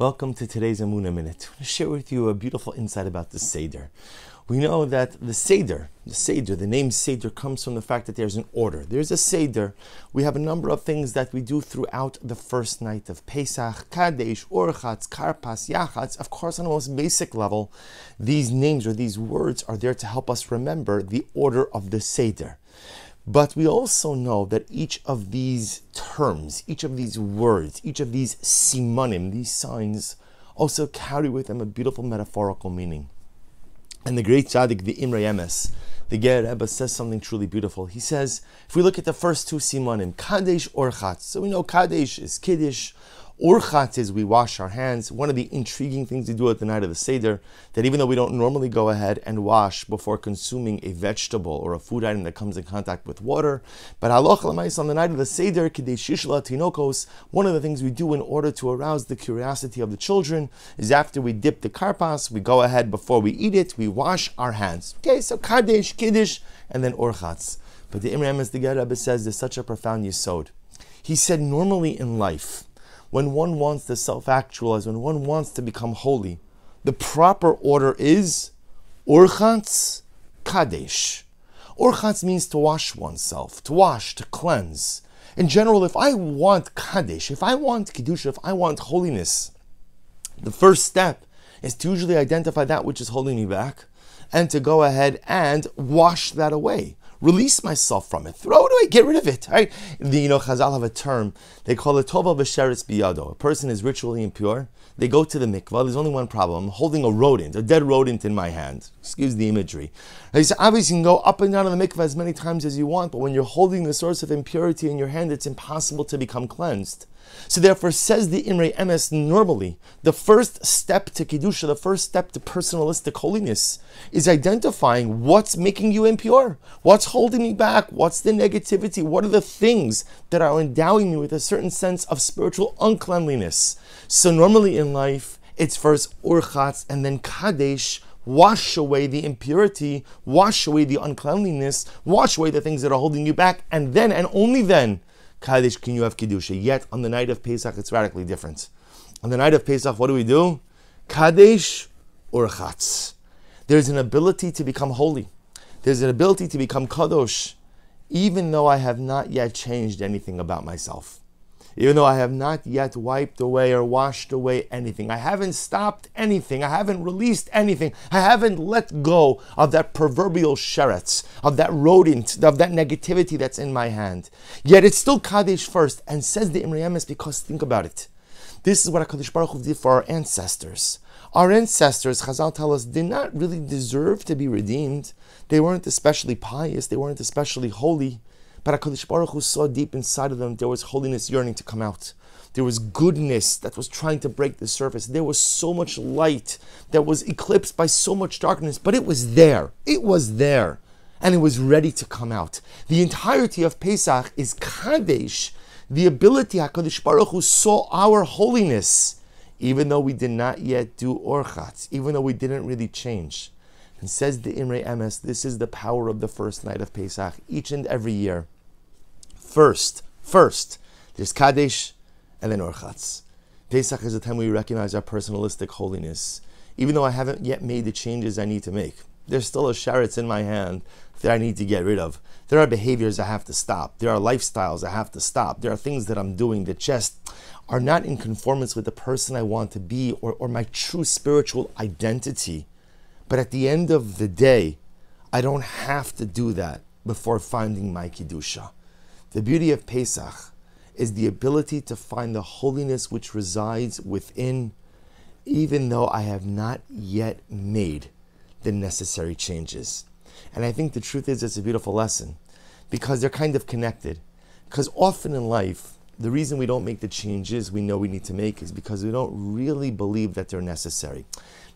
Welcome to today's Amuna Minute. I want to share with you a beautiful insight about the Seder. We know that the Seder, the Seder, the name Seder comes from the fact that there's an order. There's a Seder. We have a number of things that we do throughout the first night of Pesach, Kadesh, Orchatz, Karpas, Yachatz. Of course, on the most basic level, these names or these words are there to help us remember the order of the Seder. But we also know that each of these terms, each of these words, each of these simanim, these signs, also carry with them a beautiful metaphorical meaning. And the great tzaddik, the Imrei Emes, the Ger Rebbe says something truly beautiful. He says, if we look at the first two simanim, Kadesh Orchatz, so we know Kadesh is Kiddush, Urchat is we wash our hands. One of the intriguing things to do at the night of the Seder, that even though we don't normally go ahead and wash before consuming a vegetable or a food item that comes in contact with water, but halach on the night of the Seder, Shishla Tinokos, one of the things we do in order to arouse the curiosity of the children is after we dip the karpas, we go ahead before we eat it, we wash our hands. Okay, so Kadesh, Kiddush, and then Urchatz. But the Imram the Rebbe says there's such a profound yisod. He said normally in life, when one wants to self actualize, when one wants to become holy, the proper order is Urchatz Kadesh. Urchatz means to wash oneself, to wash, to cleanse. In general, if I want Kadesh, if I want Kedusha, if I want holiness, the first step is to usually identify that which is holding me back and to go ahead and wash that away release myself from it, throw it away, get rid of it. Right? You know, Chazal have a term they call it tovel v'sheretz b'yado. A person is ritually impure. They go to the mikvah. There's only one problem: I'm holding a rodent, a dead rodent in my hand. Excuse the imagery. He said, obviously, you can go up and down in the mikvah as many times as you want, but when you're holding the source of impurity in your hand, it's impossible to become cleansed. So therefore, says the Imrei Emes, normally, the first step to Kedusha, the first step to personalistic holiness, is identifying what's making you impure, what's holding me back, what's the negativity, what are the things that are endowing me with a certain sense of spiritual uncleanliness. So normally in life, it's first Urchatz and then Kadesh, wash away the impurity, wash away the uncleanliness, wash away the things that are holding you back, and then and only then Kadesh can you have Kedusha. Yet on the night of Pesach, it's radically different. On the night of Pesach, what do we do? Kadesh or Chatz. There's an ability to become holy. There's an ability to become Kadosh, even though I have not yet changed anything about myself even though I have not yet wiped away or washed away anything. I haven't stopped anything. I haven't released anything. I haven't let go of that proverbial sheretz, of that rodent, of that negativity that's in my hand. Yet it's still Kadesh first, and says the Emes because think about it. This is what HaKadosh Baruch Hu did for our ancestors. Our ancestors, Chazal tell us, did not really deserve to be redeemed. They weren't especially pious. They weren't especially holy. But HaKadosh Baruch Hu saw deep inside of them there was holiness yearning to come out. There was goodness that was trying to break the surface. There was so much light that was eclipsed by so much darkness, but it was there. It was there. And it was ready to come out. The entirety of Pesach is Kadesh, the ability HaKadosh Baruch Hu saw our holiness, even though we did not yet do Orchatz, even though we didn't really change. And says the Imrei Emes, this is the power of the first night of Pesach, each and every year. First, first, there's Kadesh and then Orchatz. Pesach is the time we recognize our personalistic holiness, even though I haven't yet made the changes I need to make. There's still a sheretz in my hand that I need to get rid of. There are behaviors I have to stop. There are lifestyles I have to stop. There are things that I'm doing that just are not in conformance with the person I want to be or, or my true spiritual identity. But at the end of the day, I don't have to do that before finding my Kedusha. The beauty of Pesach is the ability to find the holiness which resides within, even though I have not yet made the necessary changes. And I think the truth is, it's a beautiful lesson because they're kind of connected. Because often in life, the reason we don't make the changes we know we need to make is because we don't really believe that they're necessary.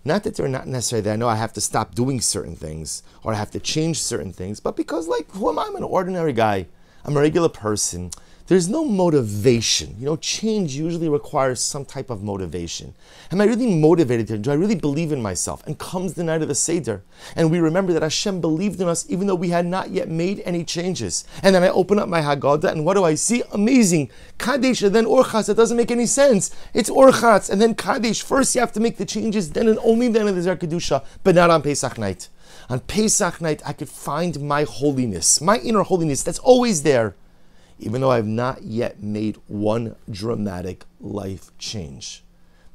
Not that they're not necessary that I know I have to stop doing certain things or I have to change certain things, but because, like, who am I? I'm an ordinary guy. I'm a regular person. There's no motivation. You know, change usually requires some type of motivation. Am I really motivated to? Do I really believe in myself? And comes the night of the Seder, and we remember that Hashem believed in us even though we had not yet made any changes. And then I open up my Haggadah, and what do I see? Amazing. Kadesh, and then Orchatz. It doesn't make any sense. It's Orchatz, and then Kadesh. First you have to make the changes, then and only then is there Kedusha, but not on Pesach night. On Pesach night, I could find my holiness, my inner holiness that's always there even though I've not yet made one dramatic life change.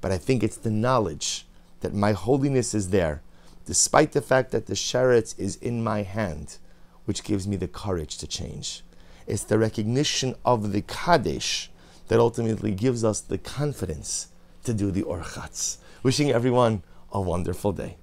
But I think it's the knowledge that my holiness is there, despite the fact that the sheretz is in my hand, which gives me the courage to change. It's the recognition of the Kadesh that ultimately gives us the confidence to do the Orchatz. Wishing everyone a wonderful day.